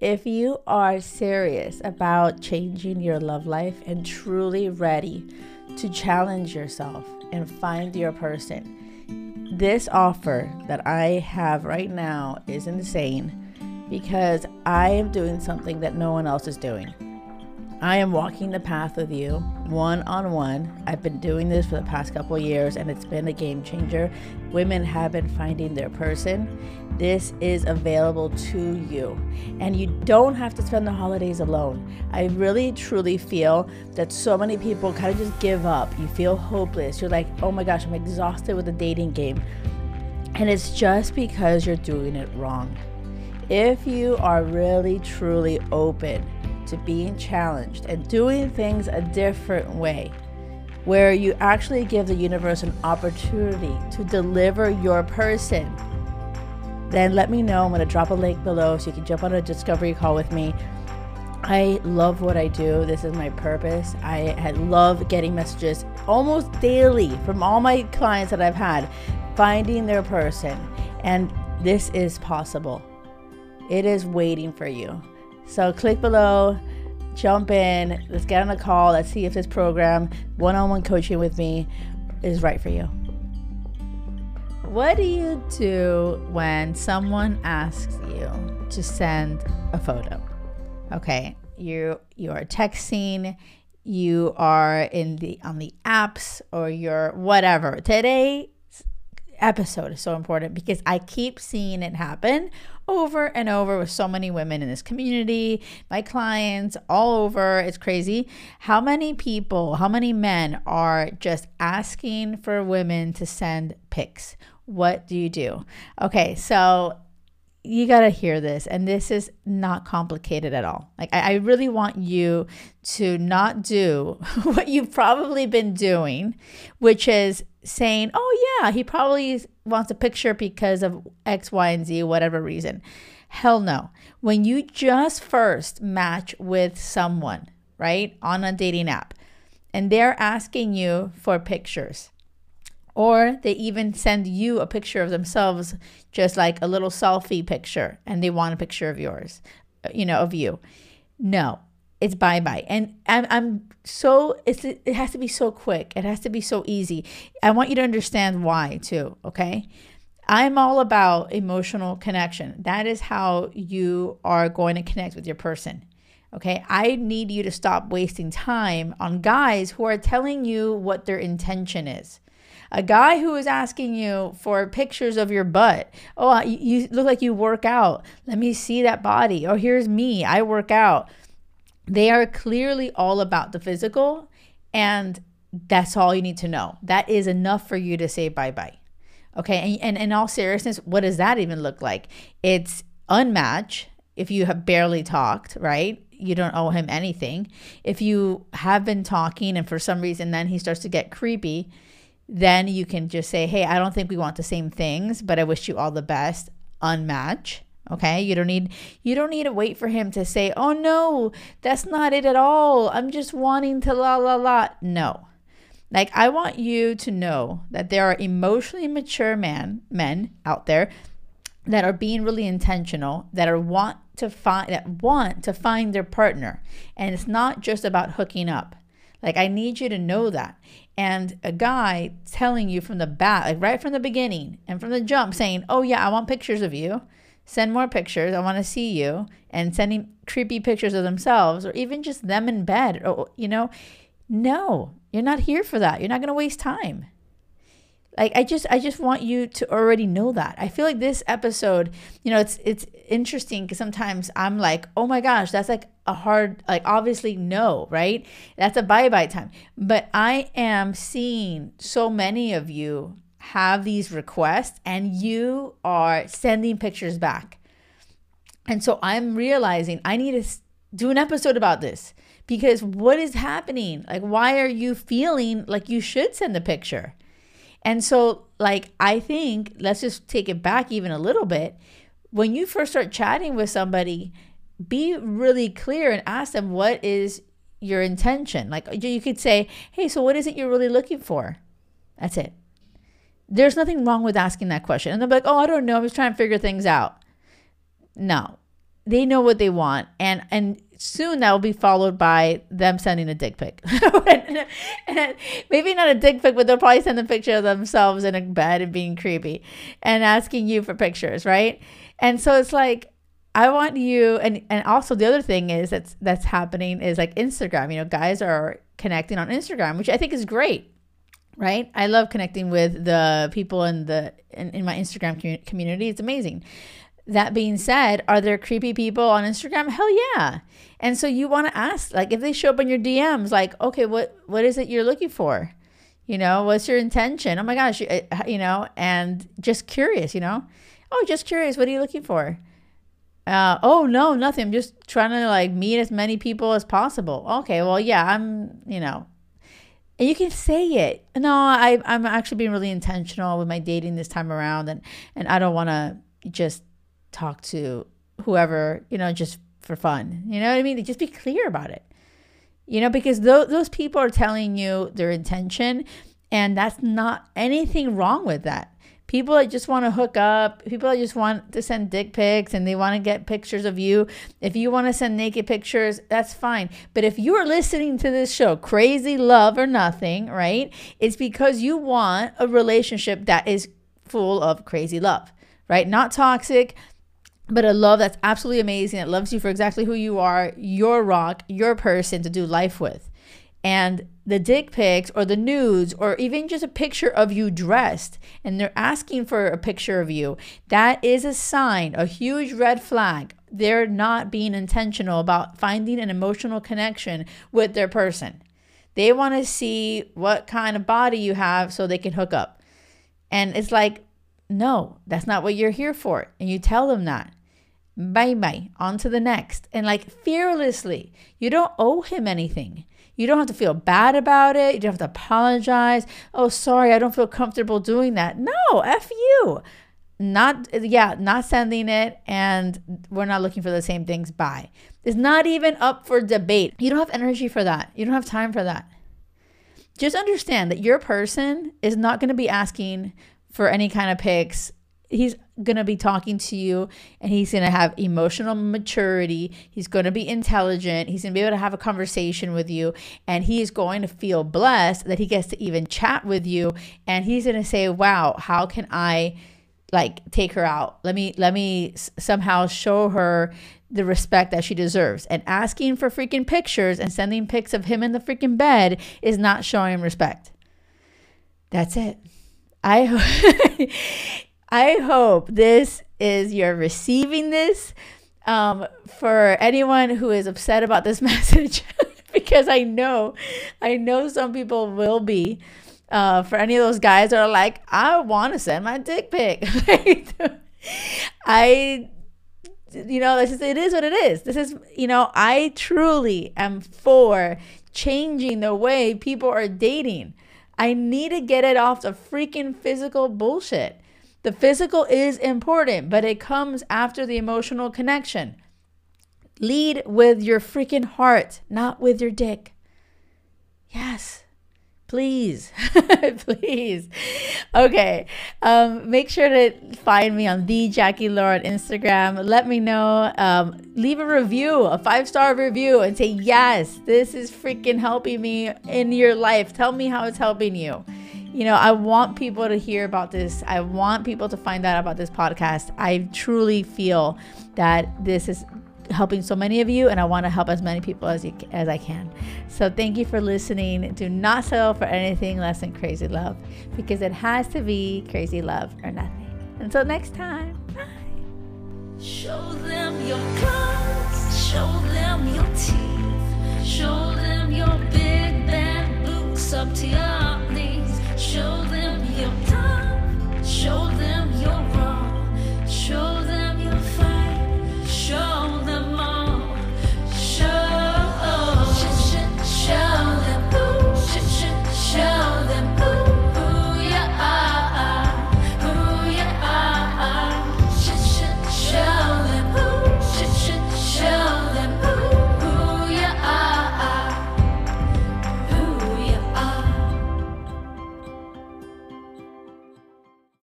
If you are serious about changing your love life and truly ready to challenge yourself and find your person, this offer that I have right now is insane because I am doing something that no one else is doing. I am walking the path with you one on one. I've been doing this for the past couple years and it's been a game changer. Women have been finding their person. This is available to you. And you don't have to spend the holidays alone. I really truly feel that so many people kind of just give up. You feel hopeless. You're like, oh my gosh, I'm exhausted with the dating game. And it's just because you're doing it wrong. If you are really truly open, to being challenged and doing things a different way, where you actually give the universe an opportunity to deliver your person, then let me know. I'm going to drop a link below so you can jump on a discovery call with me. I love what I do. This is my purpose. I love getting messages almost daily from all my clients that I've had, finding their person. And this is possible. It is waiting for you. So click below, jump in, let's get on a call, let's see if this program, one on one coaching with me, is right for you. What do you do when someone asks you to send a photo? Okay, you you are texting, you are in the on the apps or you're whatever. Today episode is so important because I keep seeing it happen over and over with so many women in this community, my clients all over. It's crazy. How many people, how many men are just asking for women to send pics? What do you do? Okay, so you got to hear this. And this is not complicated at all. Like, I, I, really want you to not do what you've probably been doing, which is saying, oh, yeah, he probably wants a picture because of X, Y, and Z, whatever reason. Hell no. When you just first match with someone, right, on a dating app, and they're asking you for pictures, or they even send you a picture of themselves, just like a little selfie picture, and they want a picture of yours, uh, you know, of you. No, it's bye bye. And I'm, I'm so, it's, it has to be so quick. It has to be so easy. I want you to understand why too, okay? I'm all about emotional connection. That is how you are going to connect with your person. Okay. I need you to stop wasting time on guys who are telling you what their intention is. A guy who is asking you for pictures of your butt. Oh, you, look like you work out. Let me see that body. Oh, here's me. I work out they are clearly all about the physical, and that's all you need to know. That is enough for you to say bye bye. Okay. And, and in all seriousness, what does that even look like? It's unmatch if you have barely talked, right? You don't owe him anything. If you have been talking and for some reason then he starts to get creepy, then you can just say, Hey, I don't think we want the same things, but I wish you all the best. Unmatch. Okay? You don't need you don't need to wait for him to say, "Oh no, that's not it at all. I'm just wanting to la la la." No. Like I want you to know that there are emotionally mature man men out there that are being really intentional, that are want to find that want to find their partner. And it's not just about hooking up. Like I need you to know that. And a guy telling you from the back, like right from the beginning and from the jump saying, "Oh yeah, I want pictures of you." send more pictures. I want to see you. And sending creepy pictures of themselves or even just them in bed. Or, you know, no, you're not here for that. You're not going to waste time. Like I just I just want you to already know that. I feel like this episode, you know, it's it's interesting because sometimes I'm like, oh my gosh, that's like a hard like obviously no, right? That's a bye-bye time. But I am seeing so many of you have these requests and you are sending pictures back. And so I'm realizing I need to do an episode about this because what is happening? Like, why are you feeling like you should send a picture? And so, like, I think let's just take it back even a little bit. When you first start chatting with somebody, be really clear and ask them what is your intention. Like, you could say, Hey, so what is it you're really looking for? That's it. There's nothing wrong with asking that question. And they're like, oh, I don't know. I'm just trying to figure things out. No, they know what they want and and soon that will be followed by them sending a dick pic and maybe not a dick pic but they'll probably send a picture of themselves in a bed and being creepy and asking you for pictures right and so it's like I want you and and also the other thing is that's that's happening is like Instagram. You know, guys are connecting on Instagram, which I think is great. Right? I love connecting with the people in the in, in my Instagram community. It's amazing. That being said, are there creepy people on Instagram? Hell yeah. And so you want to ask like if they show up in your DMs like, "Okay, what what is it you're looking for?" You know, what's your intention? Oh my gosh, you, eh, you know, and just curious, you know? Oh, just curious, what are you looking for? Uh, oh no, nothing. I'm just trying to like meet as many people as possible. Okay, well, yeah, I'm, you know, and you can say it. No, I, I'm actually being really intentional with my dating this time around, and and I don't want to just talk to whoever, you know, just for fun. You know what I mean? Just be clear about it. You know, because those those people are telling you their intention, and that's not anything wrong with that people that just want to hook up, people that just want to send dick pics and they want to get pictures of you. If you want to send naked pictures, that's fine. But if you are listening to this show, Crazy Love or Nothing, right? It's because you want a relationship that is full of crazy love, right? Not toxic. But a love that's absolutely amazing, that loves you for exactly who you are, your rock, your person to do life with. And the dick pics or the nudes or even just a picture of you dressed and they're asking for a picture of you, that is a sign, a huge red flag. They're not being intentional about finding an emotional connection with their person. They want to see what kind of body you have so they can hook up. And it's like, no, that's not what you're here for. And you tell them that. Bye bye, on to the next. And like fearlessly, you don't owe him anything. You don't have to feel bad about it. You don't have to apologize. Oh, sorry, I don't feel comfortable doing that. No, F you. Not, yeah, not sending it, and we're not looking for the same things. Bye. It's not even up for debate. You don't have energy for that. You don't have time for that. Just understand that your person is not going to be asking for any kind of pics he's going to be talking to you and he's going to have emotional maturity. He's going to be intelligent. He's going to be able to have a conversation with you and he's going to feel blessed that he gets to even chat with you and he's going to say, "Wow, how can I like take her out? Let me let me somehow show her the respect that she deserves." And asking for freaking pictures and sending pics of him in the freaking bed is not showing respect. That's it. I I hope this is you're receiving this. Um, for anyone who is upset about this message, because I know, I know some people will be. Uh, for any of those guys that are like, I want to send my dick pic. I, you know, this is, it is what it is. This is, you know, I truly am for changing the way people are dating. I need to get it off the freaking physical bullshit. The physical is important, but it comes after the emotional connection. Lead with your freaking heart, not with your dick. Yes. Please, please. Okay. Um, make sure to find me on the Jackie Loor on Instagram. Let me know. Um, leave a review, a five star review, and say, Yes, this is freaking helping me in your life. Tell me how it's helping you you know, I want people to hear about this. I want people to find out about this podcast. I truly feel that this is helping so many of you and I want to help as many people as you, as I can. So thank you for listening. Do not settle for anything less than crazy love because it has to be crazy love or nothing. Until next time. Bye. Show them your show them your teeth, show them your big bad up to your